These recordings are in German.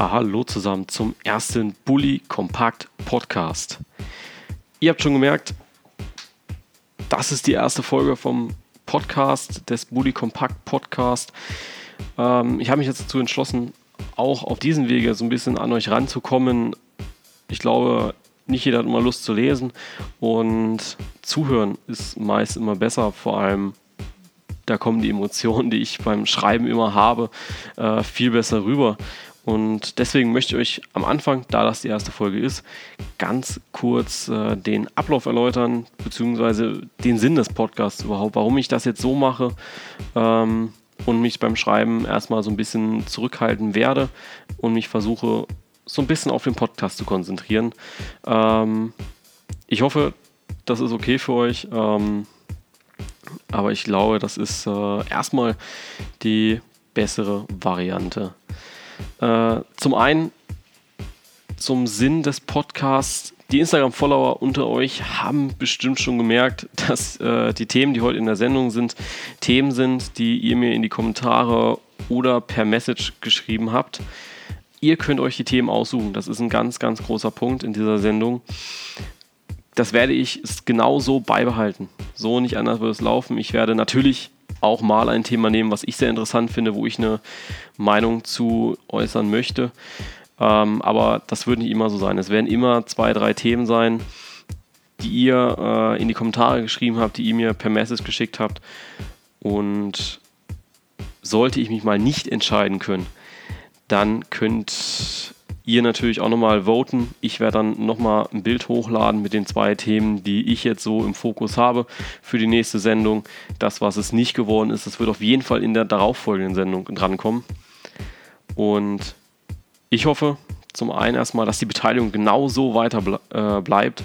Hallo zusammen zum ersten Bully Kompakt Podcast. Ihr habt schon gemerkt, das ist die erste Folge vom Podcast, des Bully Kompakt Podcast. Ähm, ich habe mich jetzt dazu entschlossen, auch auf diesem Wege so ein bisschen an euch ranzukommen. Ich glaube, nicht jeder hat immer Lust zu lesen und zuhören ist meist immer besser, vor allem da kommen die Emotionen, die ich beim Schreiben immer habe, äh, viel besser rüber. Und deswegen möchte ich euch am Anfang, da das die erste Folge ist, ganz kurz äh, den Ablauf erläutern, beziehungsweise den Sinn des Podcasts überhaupt, warum ich das jetzt so mache ähm, und mich beim Schreiben erstmal so ein bisschen zurückhalten werde und mich versuche, so ein bisschen auf den Podcast zu konzentrieren. Ähm, ich hoffe, das ist okay für euch. Ähm, aber ich glaube, das ist äh, erstmal die bessere Variante. Äh, zum einen zum Sinn des Podcasts. Die Instagram-Follower unter euch haben bestimmt schon gemerkt, dass äh, die Themen, die heute in der Sendung sind, Themen sind, die ihr mir in die Kommentare oder per Message geschrieben habt. Ihr könnt euch die Themen aussuchen. Das ist ein ganz, ganz großer Punkt in dieser Sendung. Das werde ich genauso beibehalten. So nicht anders wird es laufen. Ich werde natürlich auch mal ein Thema nehmen, was ich sehr interessant finde, wo ich eine Meinung zu äußern möchte. Ähm, aber das wird nicht immer so sein. Es werden immer zwei, drei Themen sein, die ihr äh, in die Kommentare geschrieben habt, die ihr mir per Message geschickt habt. Und sollte ich mich mal nicht entscheiden können, dann könnt ihr natürlich auch nochmal voten. Ich werde dann nochmal ein Bild hochladen mit den zwei Themen, die ich jetzt so im Fokus habe für die nächste Sendung. Das, was es nicht geworden ist, das wird auf jeden Fall in der darauffolgenden Sendung drankommen. Und ich hoffe zum einen erstmal, dass die Beteiligung genauso weiter ble äh, bleibt,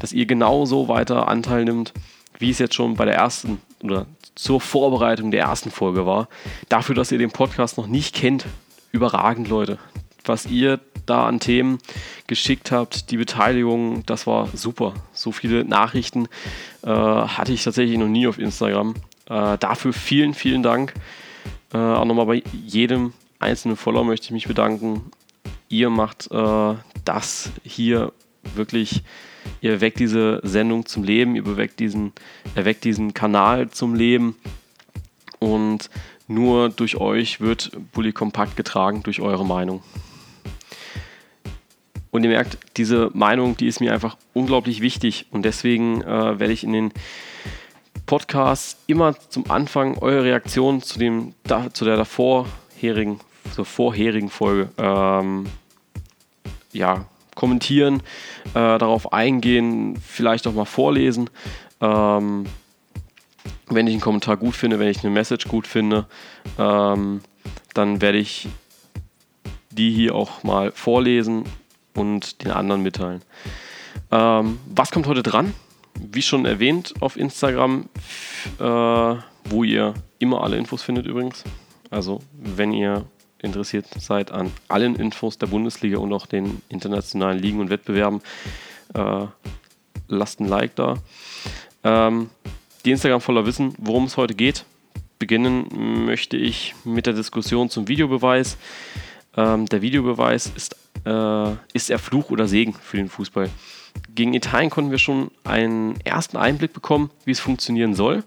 dass ihr genauso weiter Anteil nimmt, wie es jetzt schon bei der ersten oder zur Vorbereitung der ersten Folge war. Dafür, dass ihr den Podcast noch nicht kennt, überragend, Leute. Was ihr da an Themen geschickt habt. Die Beteiligung, das war super. So viele Nachrichten äh, hatte ich tatsächlich noch nie auf Instagram. Äh, dafür vielen, vielen Dank. Äh, auch nochmal bei jedem einzelnen Follower möchte ich mich bedanken. Ihr macht äh, das hier wirklich, ihr erweckt diese Sendung zum Leben, ihr beweckt diesen, erweckt diesen Kanal zum Leben. Und nur durch euch wird Bully Kompakt getragen, durch eure Meinung. Und ihr merkt, diese Meinung, die ist mir einfach unglaublich wichtig. Und deswegen äh, werde ich in den Podcasts immer zum Anfang eure Reaktion zu, dem, zu der davorherigen, zur vorherigen Folge ähm, ja, kommentieren, äh, darauf eingehen, vielleicht auch mal vorlesen. Ähm, wenn ich einen Kommentar gut finde, wenn ich eine Message gut finde, ähm, dann werde ich die hier auch mal vorlesen und den anderen mitteilen. Ähm, was kommt heute dran? Wie schon erwähnt auf Instagram, äh, wo ihr immer alle Infos findet übrigens. Also wenn ihr interessiert seid an allen Infos der Bundesliga und auch den internationalen Ligen und Wettbewerben, äh, lasst ein Like da. Ähm, die Instagram voller Wissen, worum es heute geht. Beginnen möchte ich mit der Diskussion zum Videobeweis. Ähm, der Videobeweis ist äh, ist er Fluch oder Segen für den Fußball. Gegen Italien konnten wir schon einen ersten Einblick bekommen, wie es funktionieren soll.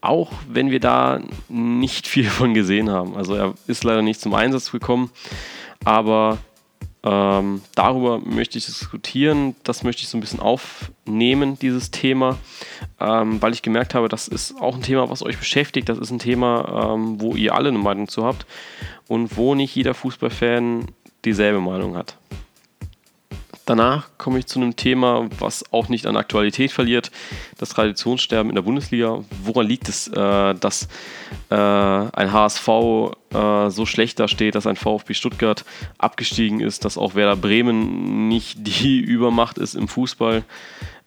Auch wenn wir da nicht viel von gesehen haben. Also er ist leider nicht zum Einsatz gekommen. Aber ähm, darüber möchte ich diskutieren. Das möchte ich so ein bisschen aufnehmen, dieses Thema, ähm, weil ich gemerkt habe, das ist auch ein Thema, was euch beschäftigt. Das ist ein Thema, ähm, wo ihr alle eine Meinung zu habt und wo nicht jeder Fußballfan dieselbe Meinung hat. Danach komme ich zu einem Thema, was auch nicht an Aktualität verliert, das Traditionssterben in der Bundesliga. Woran liegt es, äh, dass äh, ein HSV äh, so schlecht da steht, dass ein VfB Stuttgart abgestiegen ist, dass auch Werder Bremen nicht die Übermacht ist im Fußball?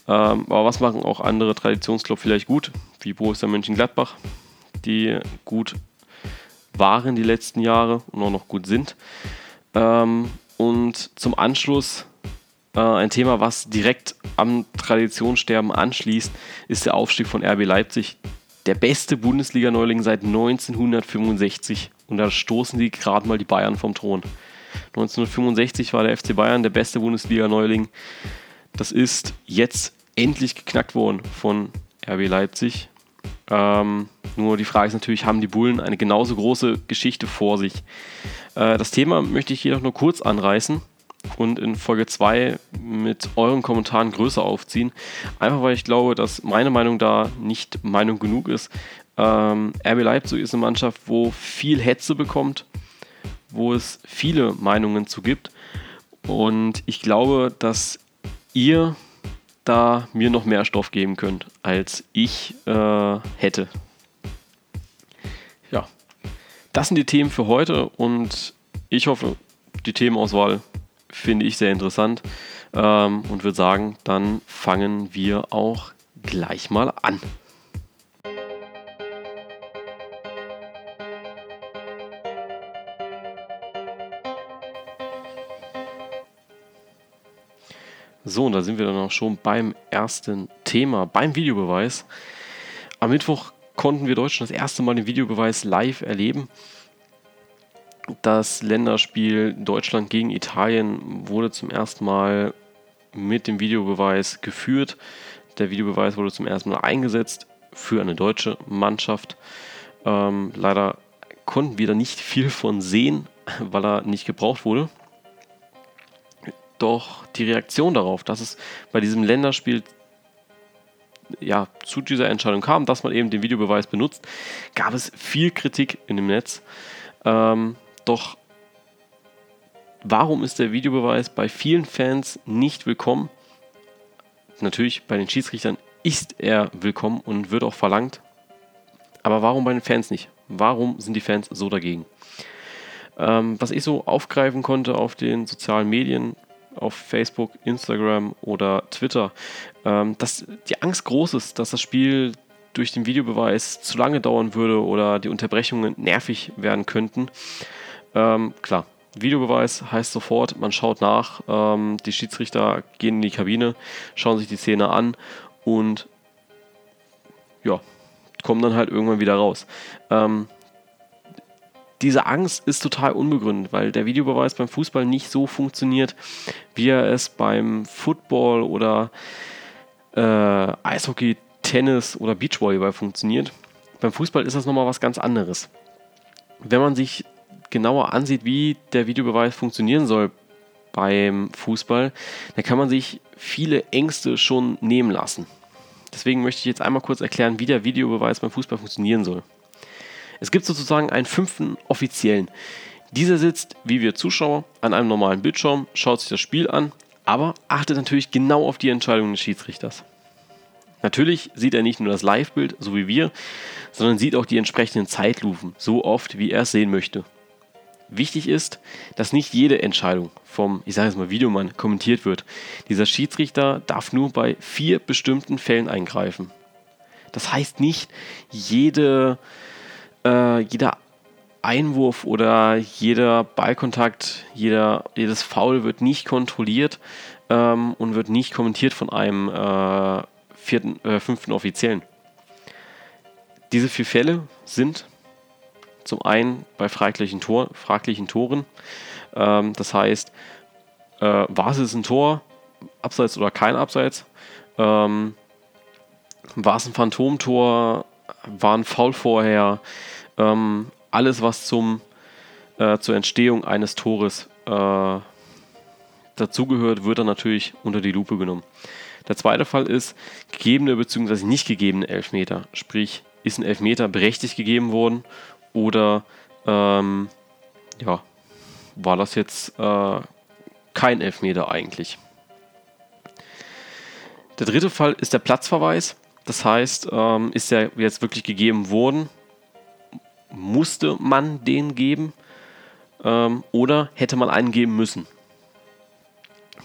Ähm, aber was machen auch andere Traditionsclubs vielleicht gut, wie Borussia Mönchengladbach, die gut waren die letzten Jahre und auch noch gut sind. Ähm, und zum Anschluss äh, ein Thema, was direkt am Traditionssterben anschließt, ist der Aufstieg von RB Leipzig. Der beste Bundesliga-Neuling seit 1965. Und da stoßen sie gerade mal die Bayern vom Thron. 1965 war der FC Bayern der beste Bundesliga-Neuling. Das ist jetzt endlich geknackt worden von RB Leipzig. Ähm, nur die Frage ist natürlich, haben die Bullen eine genauso große Geschichte vor sich? Äh, das Thema möchte ich jedoch nur kurz anreißen und in Folge 2 mit euren Kommentaren größer aufziehen. Einfach weil ich glaube, dass meine Meinung da nicht Meinung genug ist. Ähm, RB Leipzig ist eine Mannschaft, wo viel Hetze bekommt, wo es viele Meinungen zu gibt. Und ich glaube, dass ihr da mir noch mehr Stoff geben könnt, als ich äh, hätte. Das sind die Themen für heute und ich hoffe, die Themenauswahl finde ich sehr interessant ähm, und würde sagen, dann fangen wir auch gleich mal an. So, und da sind wir dann auch schon beim ersten Thema, beim Videobeweis. Am Mittwoch konnten wir Deutschland das erste Mal den Videobeweis live erleben. Das Länderspiel Deutschland gegen Italien wurde zum ersten Mal mit dem Videobeweis geführt. Der Videobeweis wurde zum ersten Mal eingesetzt für eine deutsche Mannschaft. Ähm, leider konnten wir da nicht viel von sehen, weil er nicht gebraucht wurde. Doch die Reaktion darauf, dass es bei diesem Länderspiel ja, zu dieser Entscheidung kam, dass man eben den Videobeweis benutzt, gab es viel Kritik in dem Netz. Ähm, doch warum ist der Videobeweis bei vielen Fans nicht willkommen? Natürlich bei den Schiedsrichtern ist er willkommen und wird auch verlangt. Aber warum bei den Fans nicht? Warum sind die Fans so dagegen? Ähm, was ich so aufgreifen konnte auf den sozialen Medien, auf Facebook, Instagram oder Twitter, ähm, dass die Angst groß ist, dass das Spiel durch den Videobeweis zu lange dauern würde oder die Unterbrechungen nervig werden könnten. Ähm, klar, Videobeweis heißt sofort, man schaut nach, ähm, die Schiedsrichter gehen in die Kabine, schauen sich die Szene an und ja, kommen dann halt irgendwann wieder raus. Ähm, diese Angst ist total unbegründet, weil der Videobeweis beim Fußball nicht so funktioniert, wie er es beim Football oder äh, Eishockey, Tennis oder Beachvolleyball funktioniert. Beim Fußball ist das nochmal was ganz anderes. Wenn man sich genauer ansieht, wie der Videobeweis funktionieren soll beim Fußball, dann kann man sich viele Ängste schon nehmen lassen. Deswegen möchte ich jetzt einmal kurz erklären, wie der Videobeweis beim Fußball funktionieren soll. Es gibt sozusagen einen fünften Offiziellen. Dieser sitzt, wie wir Zuschauer, an einem normalen Bildschirm, schaut sich das Spiel an, aber achtet natürlich genau auf die Entscheidung des Schiedsrichters. Natürlich sieht er nicht nur das Live-Bild, so wie wir, sondern sieht auch die entsprechenden Zeitlupen, so oft, wie er es sehen möchte. Wichtig ist, dass nicht jede Entscheidung vom, ich sage jetzt mal, Videomann kommentiert wird. Dieser Schiedsrichter darf nur bei vier bestimmten Fällen eingreifen. Das heißt nicht, jede, äh, jeder Einwurf oder jeder Ballkontakt, jeder, jedes Foul wird nicht kontrolliert ähm, und wird nicht kommentiert von einem äh, vierten, äh, fünften Offiziellen. Diese vier Fälle sind zum einen bei fraglichen, Tor, fraglichen Toren. Ähm, das heißt, äh, war es ein Tor, abseits oder kein Abseits? Ähm, war es ein Phantomtor? War ein Foul vorher? Ähm, alles, was zum, äh, zur Entstehung eines Tores äh, dazugehört, wird dann natürlich unter die Lupe genommen. Der zweite Fall ist gegebene bzw. nicht gegebene Elfmeter. Sprich, ist ein Elfmeter berechtigt gegeben worden oder ähm, ja, war das jetzt äh, kein Elfmeter eigentlich? Der dritte Fall ist der Platzverweis. Das heißt, ähm, ist er jetzt wirklich gegeben worden? Musste man den geben? Ähm, oder hätte man einen geben müssen?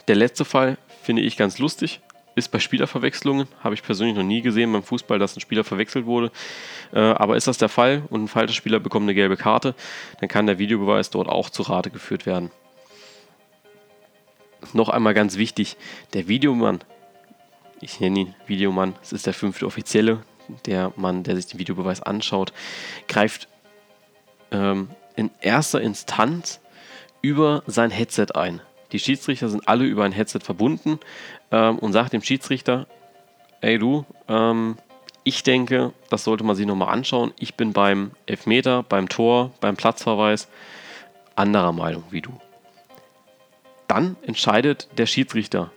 Der letzte Fall finde ich ganz lustig. ist bei Spielerverwechslungen. Habe ich persönlich noch nie gesehen beim Fußball, dass ein Spieler verwechselt wurde. Äh, aber ist das der Fall und ein falscher Spieler bekommt eine gelbe Karte, dann kann der Videobeweis dort auch zu Rate geführt werden. Noch einmal ganz wichtig, der Videomann, ich nenne ihn Videomann, es ist der fünfte Offizielle, der Mann, der sich den Videobeweis anschaut, greift ähm, in erster Instanz über sein Headset ein. Die Schiedsrichter sind alle über ein Headset verbunden ähm, und sagt dem Schiedsrichter, ey du, ähm, ich denke, das sollte man sich nochmal anschauen. Ich bin beim Elfmeter, beim Tor, beim Platzverweis anderer Meinung wie du. Dann entscheidet der Schiedsrichter.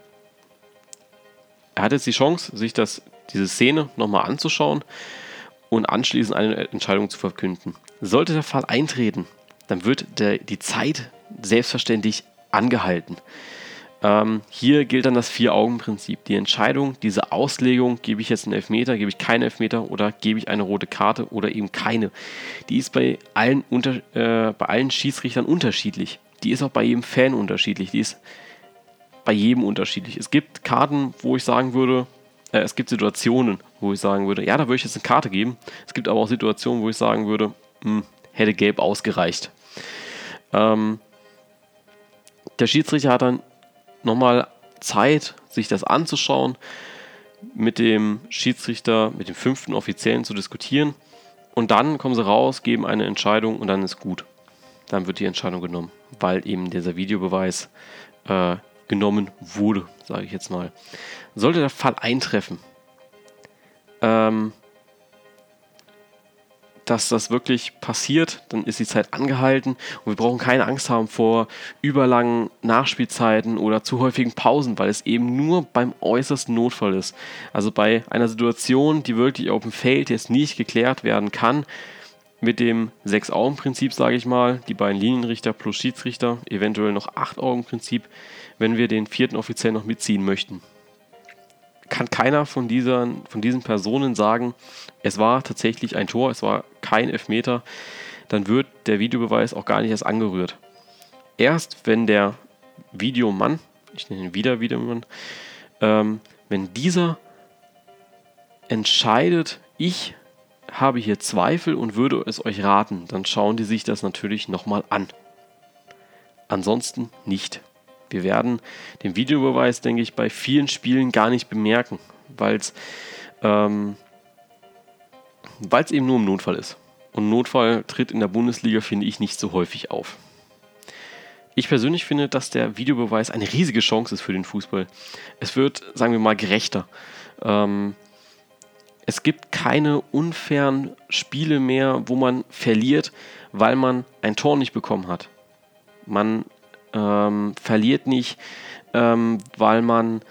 Er hat jetzt die Chance, sich das, diese Szene nochmal anzuschauen und anschließend eine Entscheidung zu verkünden. Sollte der Fall eintreten, dann wird der, die Zeit selbstverständlich angehalten. Ähm, hier gilt dann das Vier-Augen-Prinzip. Die Entscheidung, diese Auslegung, gebe ich jetzt einen Elfmeter, gebe ich keinen Elfmeter oder gebe ich eine rote Karte oder eben keine, die ist bei allen, unter, äh, bei allen Schiedsrichtern unterschiedlich. Die ist auch bei jedem Fan unterschiedlich. Die ist bei jedem unterschiedlich. Es gibt Karten, wo ich sagen würde, äh, es gibt Situationen, wo ich sagen würde, ja, da würde ich jetzt eine Karte geben. Es gibt aber auch Situationen, wo ich sagen würde, mh, hm, hätte gelb ausgereicht. Ähm, der Schiedsrichter hat dann nochmal Zeit, sich das anzuschauen, mit dem Schiedsrichter, mit dem fünften Offiziellen zu diskutieren. Und dann kommen sie raus, geben eine Entscheidung und dann ist gut. Dann wird die Entscheidung genommen, weil eben dieser Videobeweis äh, genommen wurde, sage ich jetzt mal. Sollte der Fall eintreffen, ähm, dass das wirklich passiert, dann ist die Zeit angehalten und wir brauchen keine Angst haben vor überlangen Nachspielzeiten oder zu häufigen Pausen, weil es eben nur beim äußersten Notfall ist. Also bei einer Situation, die wirklich auf dem Feld jetzt nicht geklärt werden kann, mit dem Sechs-Augen-Prinzip, sage ich mal, die beiden Linienrichter plus Schiedsrichter, eventuell noch Acht-Augen-Prinzip, wenn wir den vierten offiziell noch mitziehen möchten kann keiner von, dieser, von diesen Personen sagen, es war tatsächlich ein Tor, es war kein Elfmeter, dann wird der Videobeweis auch gar nicht erst angerührt. Erst wenn der Videomann, ich nenne ihn wieder Videomann, ähm, wenn dieser entscheidet, ich habe hier Zweifel und würde es euch raten, dann schauen die sich das natürlich nochmal an. Ansonsten nicht. Wir werden den Videobeweis, denke ich, bei vielen Spielen gar nicht bemerken, weil es ähm, eben nur im Notfall ist. Und Notfall tritt in der Bundesliga, finde ich, nicht so häufig auf. Ich persönlich finde, dass der Videobeweis eine riesige Chance ist für den Fußball. Es wird, sagen wir mal, gerechter. Ähm, es gibt keine unfairen Spiele mehr, wo man verliert, weil man ein Tor nicht bekommen hat. Man ähm, verliert nicht, ähm, weil man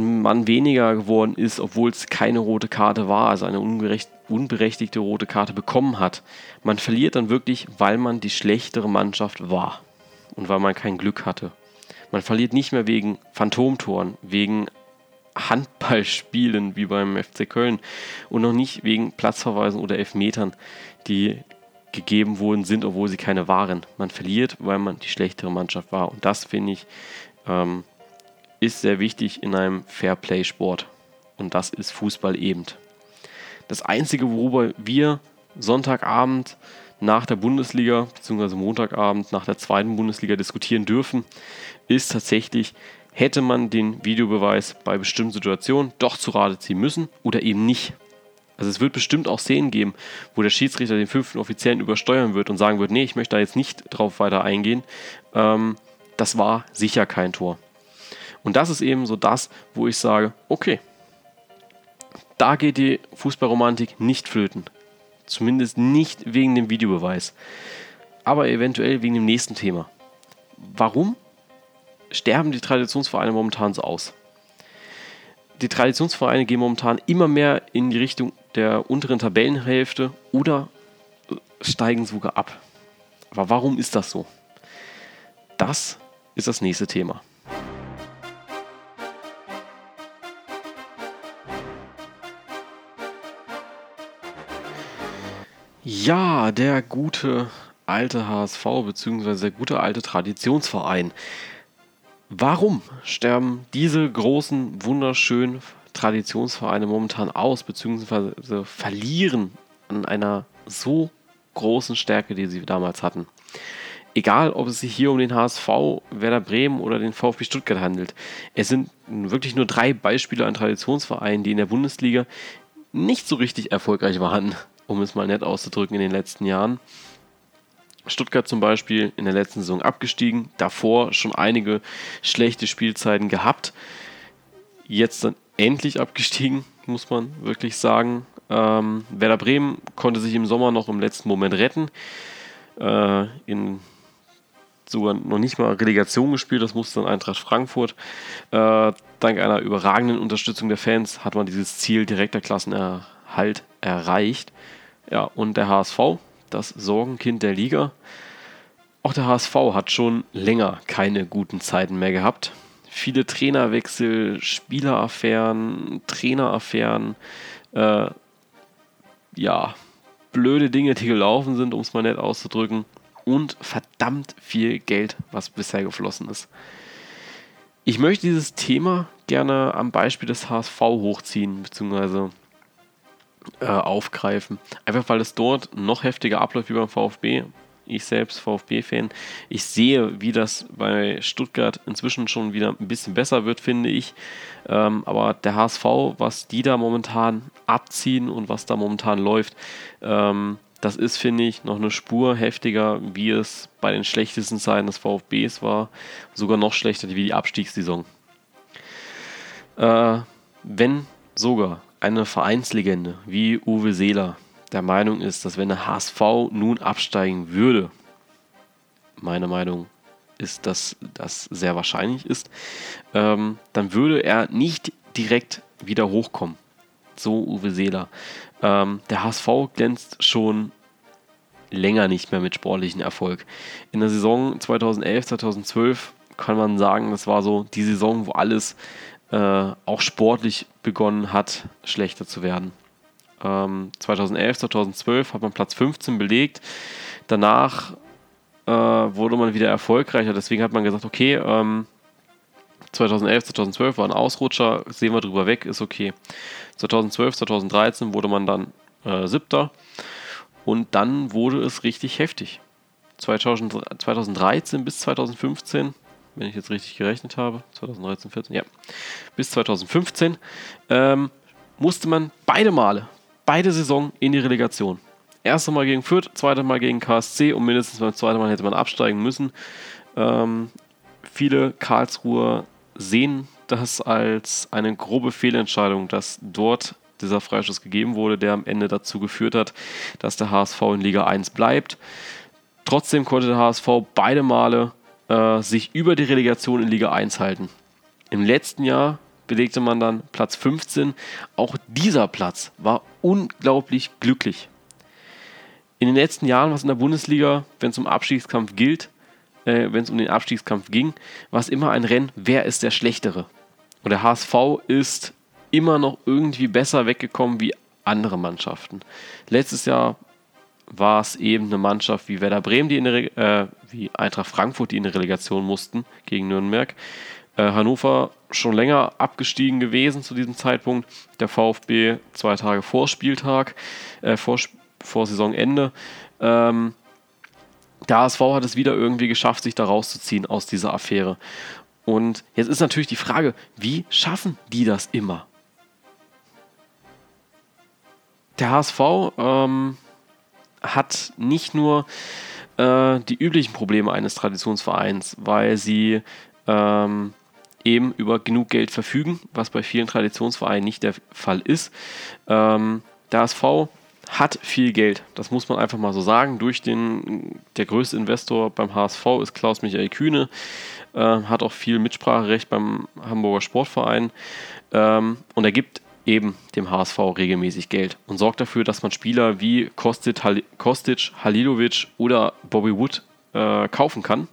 man weniger geworden ist, obwohl es keine rote Karte war, also eine unberechtigte rote Karte bekommen hat. Man verliert dann wirklich, weil man die schlechtere Mannschaft war und weil man kein Glück hatte. Man verliert nicht mehr wegen Phantomtoren, wegen Handballspielen wie beim FC Köln und noch nicht wegen Platzverweisen oder Elfmetern, die gegeben worden sind, obwohl sie keine waren. Man verliert, weil man die schlechtere Mannschaft war. Und das finde ich ähm, ist sehr wichtig in einem Fairplay-Sport. Und das ist Fußball eben. Das Einzige, worüber wir Sonntagabend nach der Bundesliga bzw. Montagabend nach der zweiten Bundesliga diskutieren dürfen, ist tatsächlich, hätte man den Videobeweis bei bestimmten Situationen doch zu Rate ziehen müssen oder eben nicht. Also es wird bestimmt auch Szenen geben, wo der Schiedsrichter den fünften Offiziellen übersteuern wird und sagen wird, nee, ich möchte da jetzt nicht drauf weiter eingehen. Ähm, das war sicher kein Tor. Und das ist eben so das, wo ich sage, okay, da geht die Fußballromantik nicht flöten. Zumindest nicht wegen dem Videobeweis. Aber eventuell wegen dem nächsten Thema. Warum sterben die Traditionsvereine momentan so aus? Die Traditionsvereine gehen momentan immer mehr in die Richtung der unteren Tabellenhälfte oder äh, steigen sogar ab. Aber warum ist das so? Das ist das nächste Thema. Ja, der gute alte HSV bzw. der gute alte Traditionsverein. Warum sterben diese großen, wunderschönen Traditionsvereine momentan aus, beziehungsweise verlieren an einer so großen Stärke, die sie damals hatten? Egal, ob es sich hier um den HSV, Werder Bremen oder den VfB Stuttgart handelt. Es sind wirklich nur drei Beispiele an Traditionsvereinen, die in der Bundesliga nicht so richtig erfolgreich waren, um es mal nett auszudrücken, in den letzten Jahren. Stuttgart zum Beispiel in der letzten Saison abgestiegen, davor schon einige schlechte Spielzeiten gehabt. Jetzt dann endlich abgestiegen, muss man wirklich sagen. Ähm, Werder Bremen konnte sich im Sommer noch im letzten Moment retten. Äh, in sogar noch nicht mal Relegation gespielt, das musste dann Eintracht Frankfurt. Äh, dank einer überragenden Unterstützung der Fans hat man dieses Ziel direkter Klassenerhalt erreicht. Ja, und der HSV, das Sorgenkind der Liga. Auch der HSV hat schon länger keine guten Zeiten mehr gehabt. Viele Trainerwechsel, Spieleraffären, Traineraffären, äh, ja, blöde Dinge, die gelaufen sind, um es mal nett auszudrücken. Und verdammt viel Geld, was bisher geflossen ist. Ich möchte dieses Thema gerne am Beispiel des HSV hochziehen, beziehungsweise äh, aufgreifen. Einfach weil es dort noch heftiger abläuft wie beim VfB. Ich selbst, VfB-Fan, ich sehe, wie das bei Stuttgart inzwischen schon wieder ein bisschen besser wird, finde ich. Ähm, aber der HSV, was die da momentan abziehen und was da momentan läuft, ähm, das ist, finde ich, noch eine Spur heftiger, wie es bei den schlechtesten Zeiten des VfBs war. Sogar noch schlechter wie die Abstiegssaison. Äh, wenn sogar eine Vereinslegende wie Uwe Seeler der Meinung ist, dass wenn der HSV nun absteigen würde, meine Meinung ist, dass das sehr wahrscheinlich ist, ähm, dann würde er nicht direkt wieder hochkommen. So Uwe Seeler. Ähm, der HSV glänzt schon länger nicht mehr mit sportlichem Erfolg. In der Saison 2011, 2012 kann man sagen, das war so die Saison, wo alles äh, auch sportlich begonnen hat, schlechter zu werden. Ähm, 2011, 2012 hat man Platz 15 belegt. Danach äh, wurde man wieder erfolgreicher. Deswegen hat man gesagt, okay, ähm, 2011, 2012 war ein Ausrutscher, sehen wir drüber weg, ist okay. 2012, 2013 wurde man dann äh, siebter und dann wurde es richtig heftig. 2000, 2013 bis 2015 wenn ich jetzt richtig gerechnet habe, 2013, 14, ja, bis 2015, ähm, musste man beide Male, beide Saison in die Relegation. Erste Mal gegen Fürth, zweite Mal gegen KSC und mindestens beim zweiten Mal hätte man absteigen müssen. Ähm, viele Karlsruher sehen das als eine grobe Fehlentscheidung, dass dort dieser Freischuss gegeben wurde, der am Ende dazu geführt hat, dass der HSV in Liga 1 bleibt. Trotzdem konnte der HSV beide Male äh, sich über die Relegation in Liga 1 halten. Im letzten Jahr belegte man dann Platz 15. Auch dieser Platz war unglaublich glücklich. In den letzten Jahren, was in der Bundesliga, wenn es um Abstiegskampf gilt, äh, wenn es um den Abstiegskampf ging, war es immer ein Rennen, wer ist der Schlechtere. Und der HSV ist immer noch irgendwie besser weggekommen wie andere Mannschaften. Letztes Jahr war es eben eine Mannschaft wie Werder Bremen, die in der, äh, wie Eintracht Frankfurt, die in die Relegation mussten gegen Nürnberg. Äh, Hannover schon länger abgestiegen gewesen zu diesem Zeitpunkt. Der VfB zwei Tage vor Spieltag, äh, vor, vor Saisonende. Ähm, der HSV hat es wieder irgendwie geschafft, sich da rauszuziehen aus dieser Affäre. Und jetzt ist natürlich die Frage, wie schaffen die das immer? Der HSV ähm, hat nicht nur äh, die üblichen Probleme eines Traditionsvereins, weil sie ähm, eben über genug Geld verfügen, was bei vielen Traditionsvereinen nicht der Fall ist. Ähm, der HSV hat viel Geld, das muss man einfach mal so sagen. Durch den, der größte Investor beim HSV ist Klaus Michael Kühne, äh, hat auch viel Mitspracherecht beim Hamburger Sportverein ähm, und er gibt eben dem HSV regelmäßig Geld und sorgt dafür, dass man Spieler wie Kostic, Hal Kostic Halilovic oder Bobby Wood äh, kaufen kann.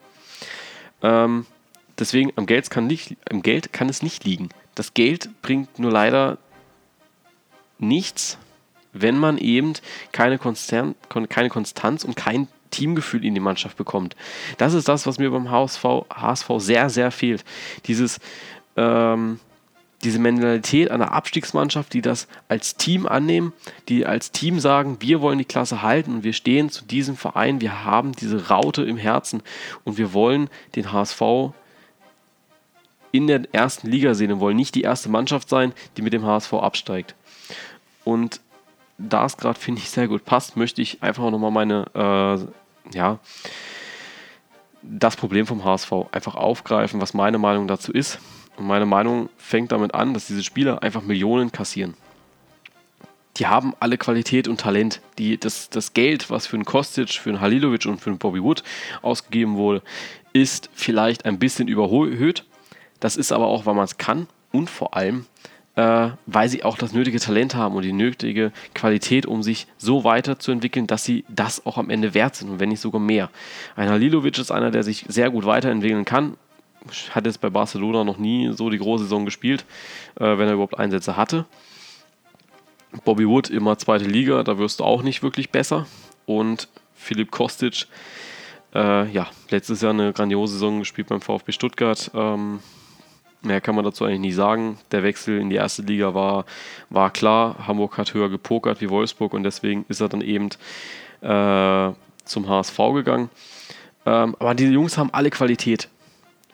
Ähm, deswegen am Geld, kann nicht, am Geld kann es nicht liegen. Das Geld bringt nur leider nichts, wenn man eben keine, Konstant, keine Konstanz und kein Teamgefühl in die Mannschaft bekommt. Das ist das, was mir beim HSV, HSV sehr, sehr fehlt. Dieses, ähm, diese Mentalität einer Abstiegsmannschaft, die das als Team annehmen, die als Team sagen, wir wollen die Klasse halten und wir stehen zu diesem Verein, wir haben diese Raute im Herzen und wir wollen den HSV in der ersten Liga sehen und wollen nicht die erste Mannschaft sein, die mit dem HSV absteigt. Und da es gerade, finde ich, sehr gut passt, möchte ich einfach nochmal meine, äh, ja, das Problem vom HSV einfach aufgreifen, was meine Meinung dazu ist. Und meine Meinung fängt damit an, dass diese Spieler einfach Millionen kassieren. Die haben alle Qualität und Talent. Die, das, das Geld, was für einen Kostic, für einen Halilovic und für einen Bobby Wood ausgegeben wurde, ist vielleicht ein bisschen überhöht. Das ist aber auch, weil man es kann und vor allem, äh, weil sie auch das nötige Talent haben und die nötige Qualität, um sich so weiterzuentwickeln, dass sie das auch am Ende wert sind und wenn nicht sogar mehr. Ein Halilovic ist einer, der sich sehr gut weiterentwickeln kann, hat jetzt bei Barcelona noch nie so die große Saison gespielt, äh, wenn er überhaupt Einsätze hatte. Bobby Wood immer zweite Liga, da wirst du auch nicht wirklich besser. Und Philipp Kostic, äh, ja, letztes Jahr eine grandiose Saison gespielt beim VfB Stuttgart. Ähm, mehr kann man dazu eigentlich nicht sagen. Der Wechsel in die erste Liga war, war klar. Hamburg hat höher gepokert wie Wolfsburg und deswegen ist er dann eben äh, zum HSV gegangen. Ähm, aber diese Jungs haben alle Qualität.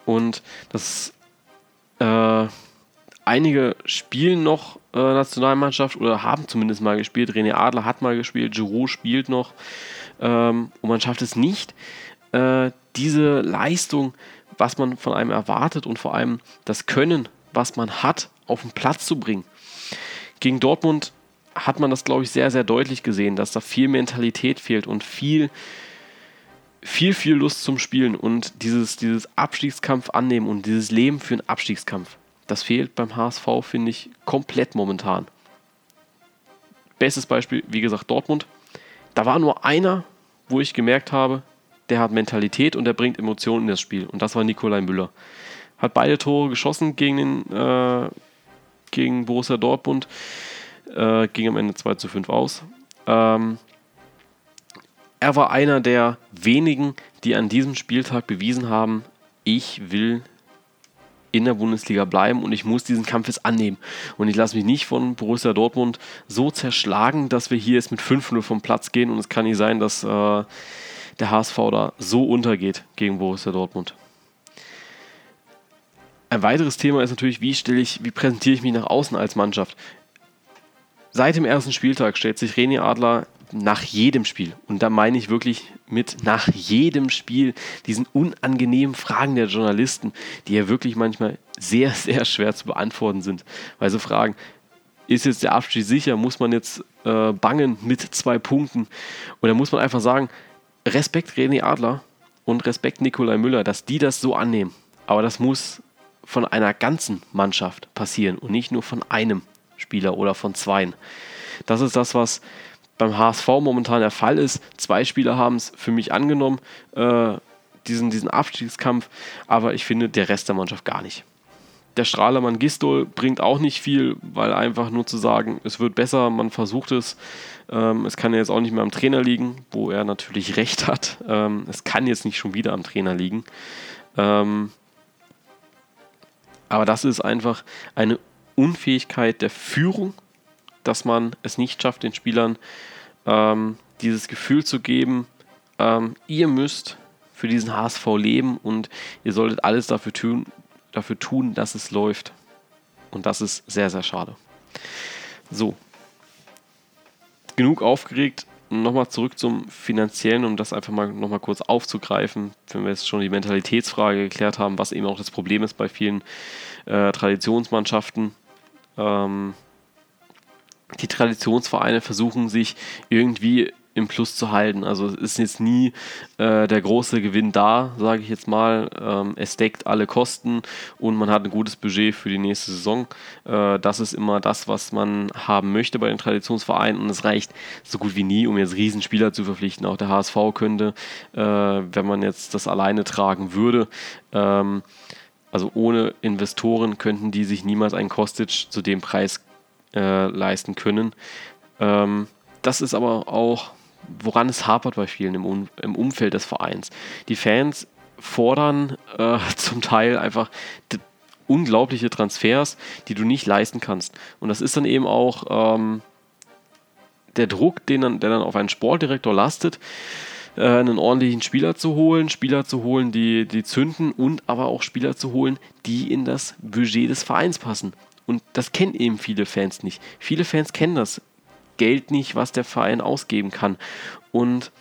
Und das äh, einige spielen noch äh, Nationalmannschaft oder haben zumindest mal gespielt. René Adler hat mal gespielt, Giroud spielt noch. Ähm, und man schafft es nicht, äh, diese Leistung, was man von einem erwartet und vor allem das Können, was man hat, auf den Platz zu bringen. Gegen Dortmund hat man das, glaube ich, sehr, sehr deutlich gesehen, dass da viel Mentalität fehlt und viel viel, viel Lust zum Spielen und dieses, dieses Abstiegskampf annehmen und dieses Leben für einen Abstiegskampf. Das fehlt beim HSV, finde ich, komplett momentan. Bestes Beispiel, wie gesagt, Dortmund. Da war nur einer, wo ich gemerkt habe, der hat Mentalität und der bringt Emotionen in das Spiel. Und das war Nikolai Müller. Hat beide Tore geschossen gegen, den, äh, gegen Borussia Dortmund. Äh, ging am Ende 2 zu 5 aus. Ähm, er war einer der wenigen, die an diesem Spieltag bewiesen haben, ich will in der Bundesliga bleiben und ich muss diesen Kampf jetzt annehmen. Und ich lasse mich nicht von Borussia Dortmund so zerschlagen, dass wir hier jetzt mit 5-0 vom Platz gehen und es kann nicht sein, dass äh, der HSV da so untergeht gegen Borussia Dortmund. Ein weiteres Thema ist natürlich, wie stelle ich, wie präsentiere ich mich nach außen als Mannschaft. Seit dem ersten Spieltag stellt sich René Adler nach jedem Spiel, und da meine ich wirklich mit nach jedem Spiel, diesen unangenehmen Fragen der Journalisten, die ja wirklich manchmal sehr, sehr schwer zu beantworten sind. Weil so Fragen, ist jetzt der Abstieg sicher? Muss man jetzt äh, bangen mit zwei Punkten? Und da muss man einfach sagen, Respekt René Adler und Respekt Nikolai Müller, dass die das so annehmen. Aber das muss von einer ganzen Mannschaft passieren und nicht nur von einem Spieler oder von zweien. Das ist das, was beim HSV momentan der Fall ist. Zwei Spieler haben es für mich angenommen, äh, diesen, diesen Abstiegskampf, aber ich finde der Rest der Mannschaft gar nicht. Der Strahlermann Gistol bringt auch nicht viel, weil einfach nur zu sagen, es wird besser, man versucht es. Ähm, es kann ja jetzt auch nicht mehr am Trainer liegen, wo er natürlich recht hat. Ähm, es kann jetzt nicht schon wieder am Trainer liegen. Ähm, aber das ist einfach eine Unfähigkeit der Führung, dass man es nicht schafft, den Spielern ähm, dieses Gefühl zu geben, ähm, ihr müsst für diesen HSV leben und ihr solltet alles dafür tun, dafür tun, dass es läuft. Und das ist sehr, sehr schade. So. Genug aufgeregt. Nochmal zurück zum Finanziellen, um das einfach mal nochmal kurz aufzugreifen, wenn wir jetzt schon die Mentalitätsfrage geklärt haben, was eben auch das Problem ist bei vielen äh, Traditionsmannschaften. Ähm, die Traditionsvereine versuchen sich irgendwie im Plus zu halten. Also es ist jetzt nie äh, der große Gewinn da, sage ich jetzt mal. Ähm, es deckt alle Kosten und man hat ein gutes Budget für die nächste Saison. Äh, das ist immer das, was man haben möchte bei den Traditionsvereinen und es reicht so gut wie nie, um jetzt Riesenspieler zu verpflichten. Auch der HSV könnte, äh, wenn man jetzt das alleine tragen würde, ähm, also ohne Investoren könnten die sich niemals einen Kostic zu dem Preis äh, leisten können. Ähm, das ist aber auch woran es hapert bei vielen im, um im Umfeld des Vereins. Die Fans fordern äh, zum Teil einfach unglaubliche Transfers, die du nicht leisten kannst. Und das ist dann eben auch ähm, der Druck, den dann, der dann auf einen Sportdirektor lastet, äh, einen ordentlichen Spieler zu holen, Spieler zu holen, die, die zünden und aber auch Spieler zu holen, die in das Budget des Vereins passen. Und das kennen eben viele Fans nicht. Viele Fans kennen das Geld nicht, was der Verein ausgeben kann. Und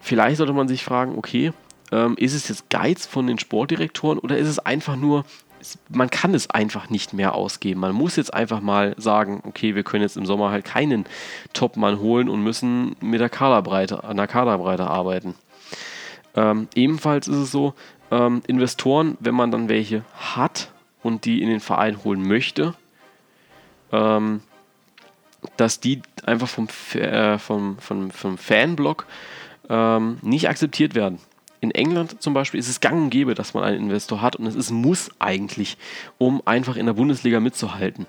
vielleicht sollte man sich fragen, okay, ähm, ist es jetzt Geiz von den Sportdirektoren oder ist es einfach nur, man kann es einfach nicht mehr ausgeben. Man muss jetzt einfach mal sagen, okay, wir können jetzt im Sommer halt keinen Topmann holen und müssen mit der Kaderbreite, an der Kaderbreite arbeiten. Ähm, ebenfalls ist es so, ähm, Investoren, wenn man dann welche hat und die in den Verein holen möchte, ähm, dass die einfach vom, äh, vom, vom, vom Fanblock ähm, nicht akzeptiert werden. In England zum Beispiel ist es gang und gäbe, dass man einen Investor hat und es ist muss eigentlich, um einfach in der Bundesliga mitzuhalten.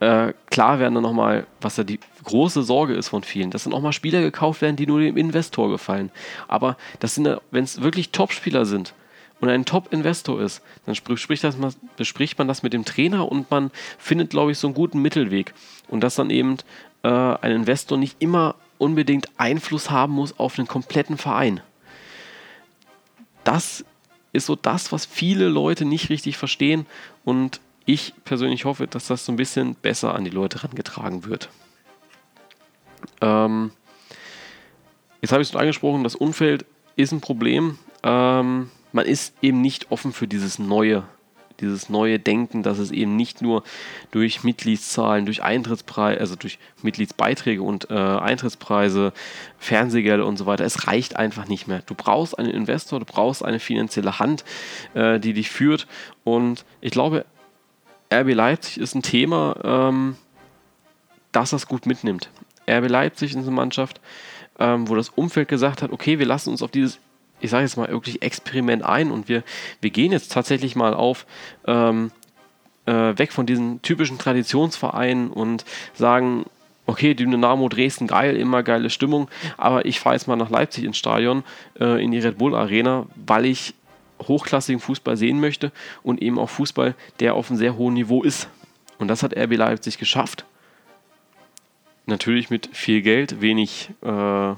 Äh, klar werden dann nochmal, was ja die große Sorge ist von vielen, dass dann auch mal Spieler gekauft werden, die nur dem Investor gefallen. Aber das sind, wenn es wirklich Top-Spieler sind und ein Top-Investor ist, dann spricht das, bespricht man das mit dem Trainer und man findet, glaube ich, so einen guten Mittelweg. Und dass dann eben äh, ein Investor nicht immer unbedingt Einfluss haben muss auf den kompletten Verein. Das ist so das, was viele Leute nicht richtig verstehen und ich persönlich hoffe, dass das so ein bisschen besser an die Leute herangetragen wird. Ähm, jetzt habe ich es angesprochen, das Umfeld ist ein Problem. Ähm, man ist eben nicht offen für dieses neue dieses neue Denken, dass es eben nicht nur durch Mitgliedszahlen, durch Eintrittspreise, also durch Mitgliedsbeiträge und äh, Eintrittspreise, Fernsehgelder und so weiter, es reicht einfach nicht mehr. Du brauchst einen Investor, du brauchst eine finanzielle Hand, äh, die dich führt. Und ich glaube, RB Leipzig ist ein Thema, ähm, das das gut mitnimmt. RB Leipzig ist eine Mannschaft, ähm, wo das Umfeld gesagt hat, okay, wir lassen uns auf dieses ich sage jetzt mal, wirklich Experiment ein und wir, wir gehen jetzt tatsächlich mal auf ähm, äh, weg von diesen typischen Traditionsvereinen und sagen, okay, Dynamo Dresden, geil, immer geile Stimmung, aber ich fahre jetzt mal nach Leipzig ins Stadion, äh, in die Red Bull Arena, weil ich hochklassigen Fußball sehen möchte und eben auch Fußball, der auf einem sehr hohen Niveau ist. Und das hat RB Leipzig geschafft. Natürlich mit viel Geld, wenig äh,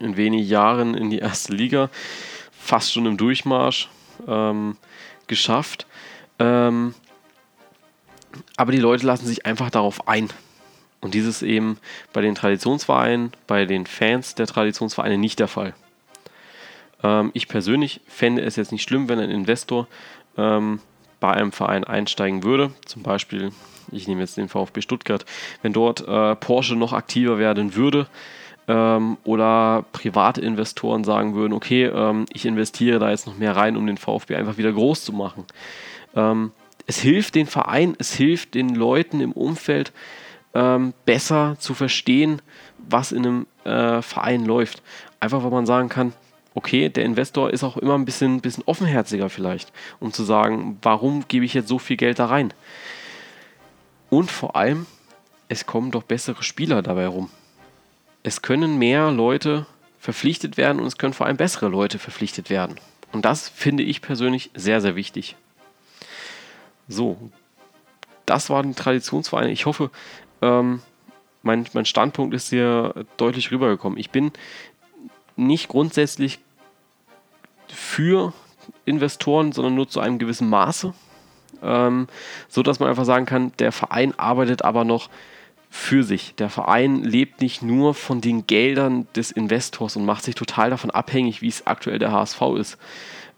in wenigen Jahren in die erste Liga, fast schon im Durchmarsch ähm, geschafft. Ähm, aber die Leute lassen sich einfach darauf ein. Und dieses eben bei den Traditionsvereinen, bei den Fans der Traditionsvereine nicht der Fall. Ähm, ich persönlich fände es jetzt nicht schlimm, wenn ein Investor ähm, bei einem Verein einsteigen würde. Zum Beispiel, ich nehme jetzt den VfB Stuttgart, wenn dort äh, Porsche noch aktiver werden würde, ähm, oder private Investoren sagen würden, okay, ähm, ich investiere da jetzt noch mehr rein, um den VfB einfach wieder groß zu machen. Ähm, es hilft den Verein, es hilft den Leuten im Umfeld ähm, besser zu verstehen, was in einem äh, Verein läuft. Einfach weil man sagen kann, okay, der Investor ist auch immer ein bisschen, bisschen offenherziger vielleicht, um zu sagen, warum gebe ich jetzt so viel Geld da rein? Und vor allem, es kommen doch bessere Spieler dabei rum es können mehr Leute verpflichtet werden und es können vor allem bessere Leute verpflichtet werden. Und das finde ich persönlich sehr, sehr wichtig. So, das waren die Traditionsvereine. Ich hoffe, ähm, mein, mein Standpunkt ist hier deutlich rübergekommen. Ich bin nicht grundsätzlich für Investoren, sondern nur zu einem gewissen Maße. Ähm, so dass man einfach sagen kann, der Verein arbeitet aber noch für sich. Der Verein lebt nicht nur von den Geldern des Investors und macht sich total davon abhängig, wie es aktuell der HSV ist.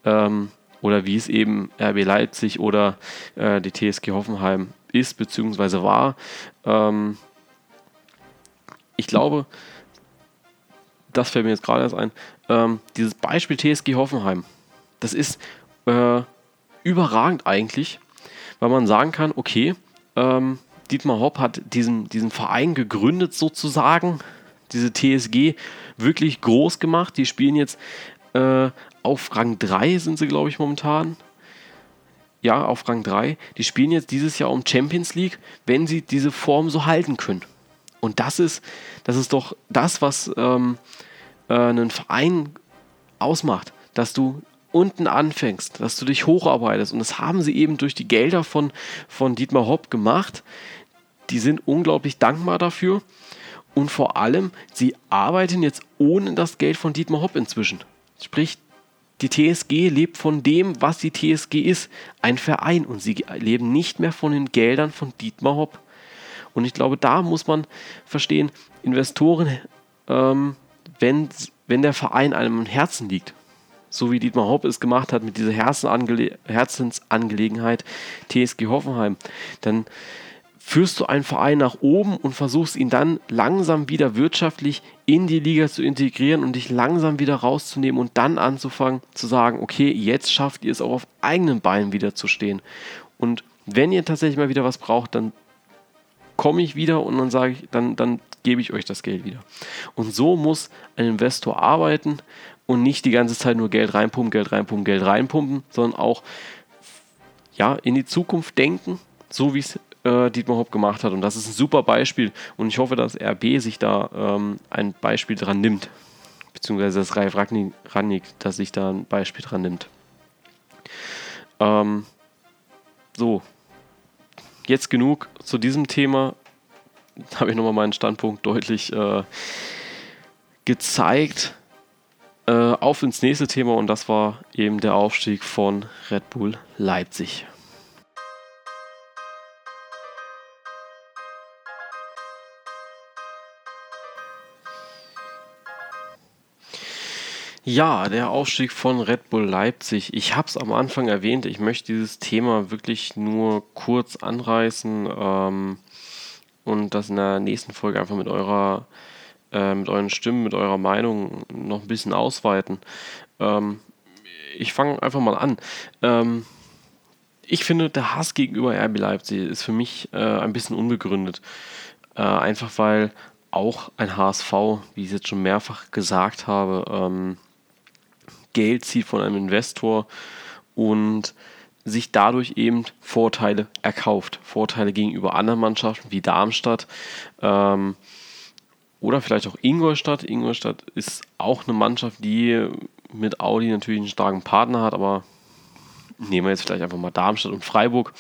Ähm, oder wie es eben RB Leipzig oder äh, die TSG Hoffenheim ist bzw. war. Ähm, ich glaube, das fällt mir jetzt gerade erst ein, ähm, dieses Beispiel TSG Hoffenheim, das ist äh, überragend eigentlich, weil man sagen kann, okay, ähm, Dietmar Hopp hat diesen, diesen Verein gegründet sozusagen, diese TSG wirklich groß gemacht. Die spielen jetzt äh, auf Rang 3 sind sie, glaube ich, momentan. Ja, auf Rang 3. Die spielen jetzt dieses Jahr um Champions League, wenn sie diese Form so halten können. Und das ist, das ist doch das, was ähm, äh, einen Verein ausmacht, dass du unten anfängst, dass du dich hocharbeitest. Und das haben sie eben durch die Gelder von, von Dietmar Hopp gemacht. Die sind unglaublich dankbar dafür. Und vor allem, sie arbeiten jetzt ohne das Geld von Dietmar Hopp inzwischen. Sprich, die TSG lebt von dem, was die TSG ist, ein Verein. Und sie leben nicht mehr von den Geldern von Dietmar Hopp. Und ich glaube, da muss man verstehen, Investoren, ähm, wenn, wenn der Verein einem im Herzen liegt, so wie Dietmar Hopp es gemacht hat mit dieser Herzensangelegenheit TSG Hoffenheim, dann führst du einen Verein nach oben und versuchst ihn dann langsam wieder wirtschaftlich in die Liga zu integrieren und dich langsam wieder rauszunehmen und dann anzufangen zu sagen, okay, jetzt schafft ihr es auch auf eigenen Beinen wieder zu stehen. Und wenn ihr tatsächlich mal wieder was braucht, dann komme ich wieder und dann sage ich, dann, dann gebe ich euch das Geld wieder. Und so muss ein Investor arbeiten und nicht die ganze Zeit nur Geld reinpumpen, Geld reinpumpen, Geld reinpumpen, sondern auch ja, in die Zukunft denken, so wie es äh, Dietmar Hopp gemacht hat. Und das ist ein super Beispiel. Und ich hoffe, dass RB sich da ähm, ein Beispiel dran nimmt. Beziehungsweise dass Ralf Rangnick, dass sich da ein Beispiel dran nimmt. Ähm, so, jetzt genug zu diesem Thema. Da habe ich nochmal meinen Standpunkt deutlich äh, gezeigt. Äh, auf ins nächste Thema und das war eben der Aufstieg von Red Bull Leipzig. Ja, der Aufstieg von Red Bull Leipzig. Ich habe es am Anfang erwähnt, ich möchte dieses Thema wirklich nur kurz anreißen ähm, und das in der nächsten Folge einfach mit eurer, äh, mit euren Stimmen, mit eurer Meinung noch ein bisschen ausweiten. Ähm, ich fange einfach mal an. Ähm, ich finde, der Hass gegenüber RB Leipzig ist für mich äh, ein bisschen unbegründet. Äh, einfach weil auch ein HSV, wie ich es jetzt schon mehrfach gesagt habe, ähm, Geld zieht von einem Investor und sich dadurch eben Vorteile erkauft. Vorteile gegenüber anderen Mannschaften wie Darmstadt ähm, oder vielleicht auch Ingolstadt. Ingolstadt ist auch eine Mannschaft, die mit Audi natürlich einen starken Partner hat, aber nehmen wir jetzt vielleicht einfach mal Darmstadt und Freiburg.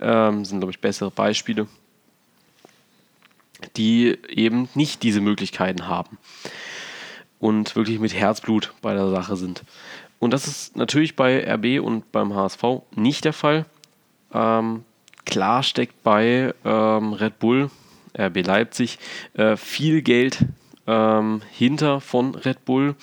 Ähm, sind, glaube ich, bessere Beispiele, die eben nicht diese Möglichkeiten haben und wirklich mit Herzblut bei der Sache sind. Und das ist natürlich bei RB und beim HSV nicht der Fall. Ähm, klar steckt bei ähm, Red Bull, RB Leipzig, äh, viel Geld ähm, hinter von Red Bull.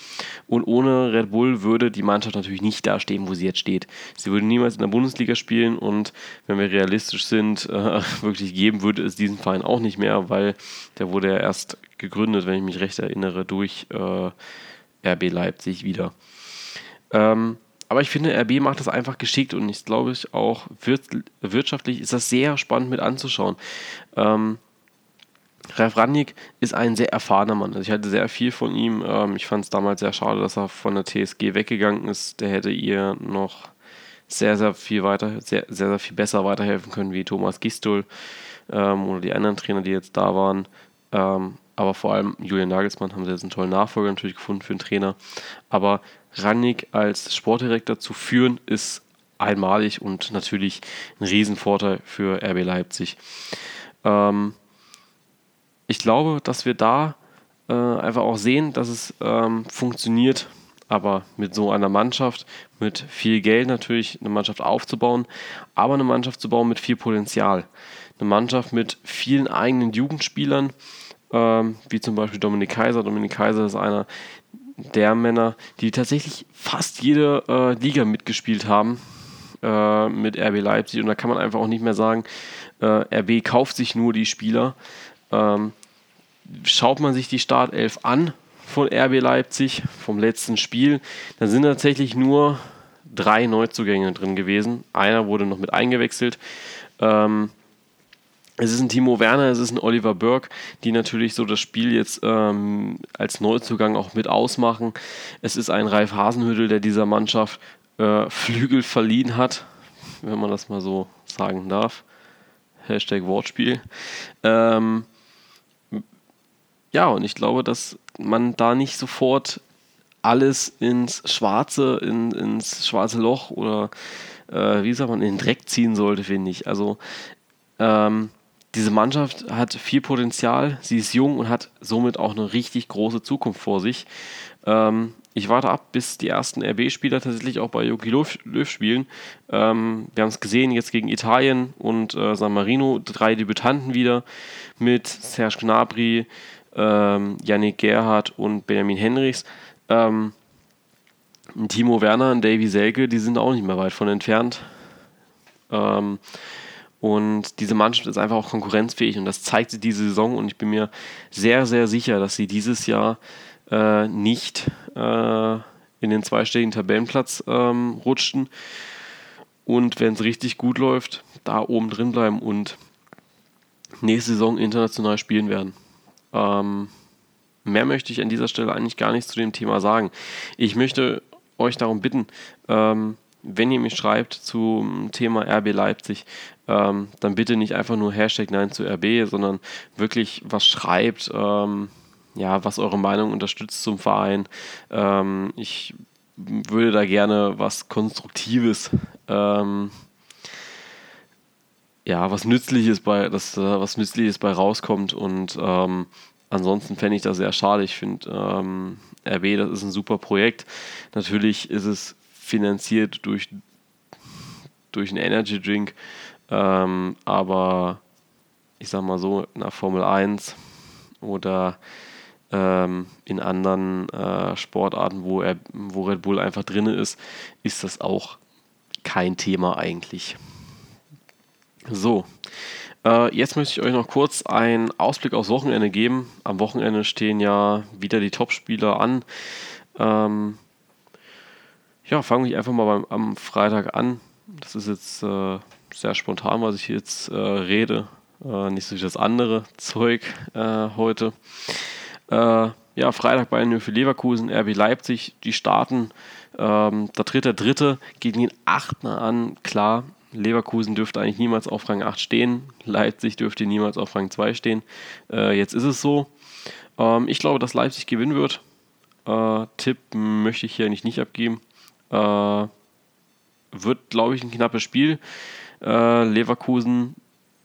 Und ohne Red Bull würde die Mannschaft natürlich nicht da stehen, wo sie jetzt steht. Sie würde niemals in der Bundesliga spielen und wenn wir realistisch sind, äh, wirklich geben würde es diesen Verein auch nicht mehr, weil der wurde ja erst gegründet, wenn ich mich recht erinnere, durch äh, RB Leipzig wieder. Ähm, aber ich finde, RB macht das einfach geschickt und ich glaube ich auch wirtschaftlich ist das sehr spannend mit anzuschauen. Ähm, Ralf Rangnick ist ein sehr erfahrener Mann. Also ich hatte sehr viel von ihm. Ähm, ich fand es damals sehr schade, dass er von der TSG weggegangen ist. Der hätte ihr noch sehr, sehr viel weiter, sehr, sehr, sehr viel besser weiterhelfen können wie Thomas Gistol ähm, oder die anderen Trainer, die jetzt da waren. Ähm, aber vor allem Julian Nagelsmann haben sie jetzt einen tollen Nachfolger natürlich gefunden für einen Trainer. Aber Rangnick als Sportdirektor zu führen, ist einmalig und natürlich ein Riesenvorteil für RB Leipzig. Ähm, ich glaube, dass wir da äh, einfach auch sehen, dass es ähm, funktioniert, aber mit so einer Mannschaft, mit viel Geld natürlich eine Mannschaft aufzubauen, aber eine Mannschaft zu bauen mit viel Potenzial. Eine Mannschaft mit vielen eigenen Jugendspielern, ähm, wie zum Beispiel Dominik Kaiser. Dominik Kaiser ist einer der Männer, die tatsächlich fast jede äh, Liga mitgespielt haben äh, mit RB Leipzig. Und da kann man einfach auch nicht mehr sagen, äh, RB kauft sich nur die Spieler, ähm, schaut man sich die Startelf an von RB Leipzig vom letzten Spiel, dann sind tatsächlich nur drei Neuzugänge drin gewesen. Einer wurde noch mit eingewechselt. Ähm, es ist ein Timo Werner, es ist ein Oliver Burke, die natürlich so das Spiel jetzt ähm, als Neuzugang auch mit ausmachen. Es ist ein Ralf Hasenhüttel, der dieser Mannschaft äh, Flügel verliehen hat, wenn man das mal so sagen darf. Hashtag Wortspiel. Ähm, ja, und ich glaube, dass man da nicht sofort alles ins Schwarze, in, ins schwarze Loch oder äh, wie sagt man, in den Dreck ziehen sollte, finde ich. Also ähm, diese Mannschaft hat viel Potenzial, sie ist jung und hat somit auch eine richtig große Zukunft vor sich. Ähm, ich warte ab, bis die ersten RB-Spieler tatsächlich auch bei Jogi Löw, Löw spielen. Ähm, wir haben es gesehen jetzt gegen Italien und äh, San Marino, drei Debütanten wieder mit Serge Gnabry, ähm, Yannick Gerhardt und Benjamin Henrichs. Ähm, Timo Werner und Davy Selke, die sind auch nicht mehr weit von entfernt. Ähm, und diese Mannschaft ist einfach auch konkurrenzfähig und das zeigt sie diese Saison und ich bin mir sehr, sehr sicher, dass sie dieses Jahr äh, nicht äh, in den zweistelligen Tabellenplatz ähm, rutschten und wenn es richtig gut läuft, da oben drin bleiben und nächste Saison international spielen werden. Ähm, mehr möchte ich an dieser Stelle eigentlich gar nichts zu dem Thema sagen. Ich möchte euch darum bitten, ähm, wenn ihr mich schreibt zum Thema RB Leipzig, ähm, dann bitte nicht einfach nur Hashtag Nein zu RB, sondern wirklich was schreibt, ähm, ja, was eure Meinung unterstützt zum Verein. Ähm, ich würde da gerne was Konstruktives, ähm, ja, was Nützliches bei, dass da was Nützliches bei rauskommt und ähm, ansonsten fände ich das sehr schade. Ich finde, ähm, RB, das ist ein super Projekt. Natürlich ist es finanziert durch, durch einen Energy Drink, ähm, aber ich sag mal so, nach Formel 1 oder ähm, in anderen äh, Sportarten, wo, er, wo Red Bull einfach drin ist, ist das auch kein Thema eigentlich. So, äh, jetzt möchte ich euch noch kurz einen Ausblick aufs Wochenende geben. Am Wochenende stehen ja wieder die Topspieler an. Ähm, ja, fange ich einfach mal beim, am Freitag an. Das ist jetzt äh, sehr spontan, was ich jetzt äh, rede. Äh, nicht so wie das andere Zeug äh, heute. Äh, ja, Freitag bei für Leverkusen, RB Leipzig, die starten. Ähm, der dritte, dritte gegen den Achtner an. Klar, Leverkusen dürfte eigentlich niemals auf Rang 8 stehen. Leipzig dürfte niemals auf Rang 2 stehen. Äh, jetzt ist es so. Ähm, ich glaube, dass Leipzig gewinnen wird. Äh, Tipp möchte ich hier eigentlich nicht abgeben. Äh, wird, glaube ich, ein knappes Spiel. Äh, Leverkusen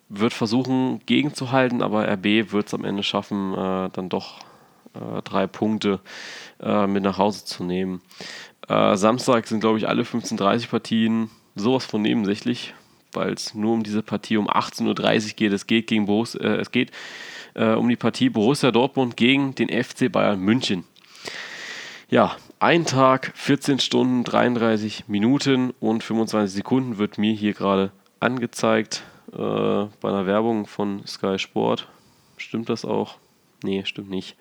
wird versuchen, gegenzuhalten, aber RB wird es am Ende schaffen, äh, dann doch äh, drei Punkte mit nach Hause zu nehmen. Samstag sind, glaube ich, alle 15:30 Partien sowas von nebensächlich, weil es nur um diese Partie um 18.30 Uhr geht. Es geht, gegen Borussia, äh, es geht äh, um die Partie Borussia Dortmund gegen den FC Bayern München. Ja, ein Tag, 14 Stunden, 33 Minuten und 25 Sekunden wird mir hier gerade angezeigt äh, bei einer Werbung von Sky Sport. Stimmt das auch? Nee, stimmt nicht.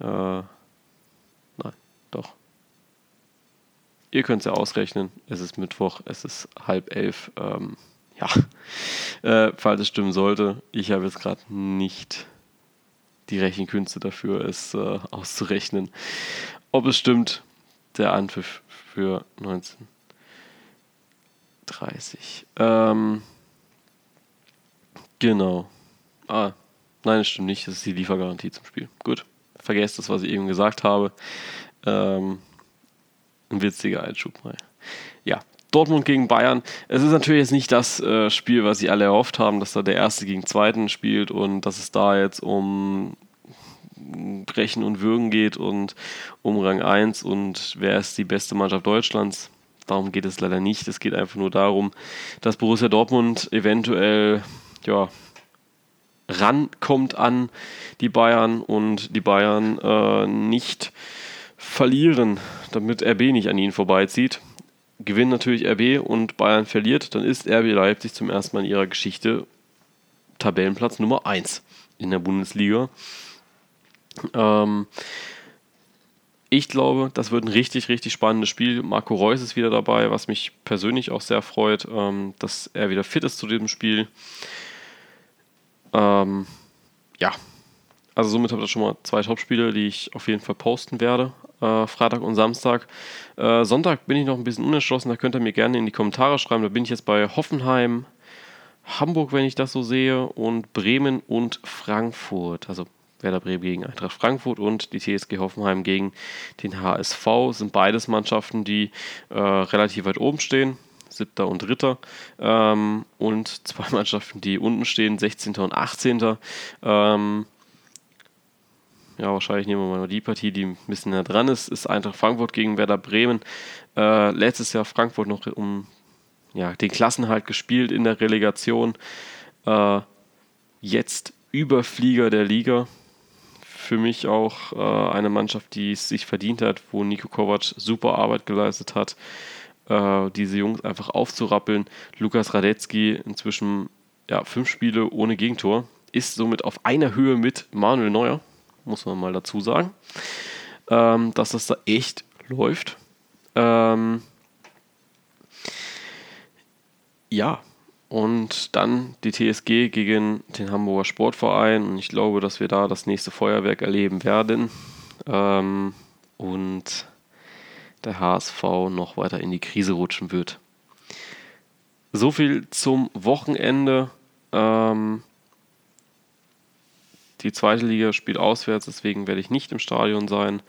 Äh, nein, doch. Ihr könnt es ja ausrechnen. Es ist Mittwoch, es ist halb elf. Ähm, ja, äh, falls es stimmen sollte. Ich habe jetzt gerade nicht die Rechenkünste dafür, es äh, auszurechnen. Ob es stimmt, der Anpfiff für 1930. Ähm, genau. Ah, nein, es stimmt nicht. Das ist die Liefergarantie zum Spiel. Gut, vergesst das, was ich eben gesagt habe. Ähm, ein witziger Einschub. Ja, Dortmund gegen Bayern. Es ist natürlich jetzt nicht das äh, Spiel, was sie alle erhofft haben, dass da der Erste gegen Zweiten spielt und dass es da jetzt um Brechen und Würgen geht und um Rang 1 und wer ist die beste Mannschaft Deutschlands. Darum geht es leider nicht. Es geht einfach nur darum, dass Borussia Dortmund eventuell ja, rankommt an die Bayern und die Bayern äh, nicht verlieren, damit RB nicht an ihnen vorbeizieht. Gewinnt natürlich RB und Bayern verliert, dann ist RB Leipzig zum ersten Mal in ihrer Geschichte Tabellenplatz Nummer 1 in der Bundesliga. Ähm, ich glaube, das wird ein richtig, richtig spannendes Spiel. Marco Reus ist wieder dabei, was mich persönlich auch sehr freut, ähm, dass er wieder fit ist zu diesem Spiel. Ähm, ja, also somit habe ich schon mal zwei Topspiele, die ich auf jeden Fall posten werde äh, Freitag und Samstag. Äh, Sonntag bin ich noch ein bisschen unentschlossen, da könnt ihr mir gerne in die Kommentare schreiben. Da bin ich jetzt bei Hoffenheim, Hamburg, wenn ich das so sehe, und Bremen und Frankfurt. Also Werder Bremen gegen Eintracht Frankfurt und die TSG Hoffenheim gegen den HSV. Sind beides Mannschaften, die äh, relativ weit oben stehen, siebter und dritter. Ähm, und zwei Mannschaften, die unten stehen, 16. und 18. Ähm, ja, wahrscheinlich nehmen wir mal die Partie, die ein bisschen näher dran ist, ist Eintracht Frankfurt gegen Werder Bremen. Äh, letztes Jahr Frankfurt noch um ja, den Klassenhalt gespielt in der Relegation. Äh, jetzt Überflieger der Liga. Für mich auch äh, eine Mannschaft, die es sich verdient hat, wo Nico Kovac super Arbeit geleistet hat, äh, diese Jungs einfach aufzurappeln. Lukas Radetzky inzwischen ja, fünf Spiele ohne Gegentor, ist somit auf einer Höhe mit Manuel Neuer, muss man mal dazu sagen, ähm, dass das da echt läuft. Ähm, ja, und dann die TSG gegen den Hamburger Sportverein. Und ich glaube, dass wir da das nächste Feuerwerk erleben werden. Ähm, und der HSV noch weiter in die Krise rutschen wird. So viel zum Wochenende. Ähm, die zweite Liga spielt auswärts, deswegen werde ich nicht im Stadion sein.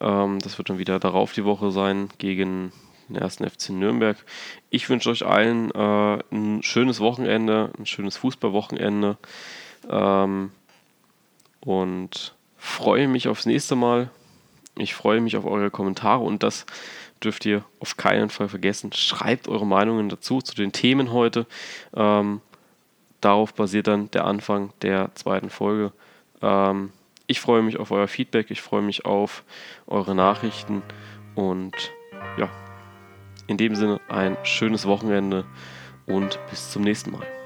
Ähm, das wird dann wieder darauf die Woche sein gegen den ersten FC Nürnberg. Ich wünsche euch allen äh, ein schönes Wochenende, ein schönes Fußballwochenende ähm, und freue mich aufs nächste Mal. Ich freue mich auf eure Kommentare und das dürft ihr auf keinen Fall vergessen. Schreibt eure Meinungen dazu, zu den Themen heute. Ähm, darauf basiert dann der Anfang der zweiten Folge. Ähm, ich freue mich auf euer Feedback, ich freue mich auf eure Nachrichten und ja, in dem Sinne ein schönes Wochenende und bis zum nächsten Mal.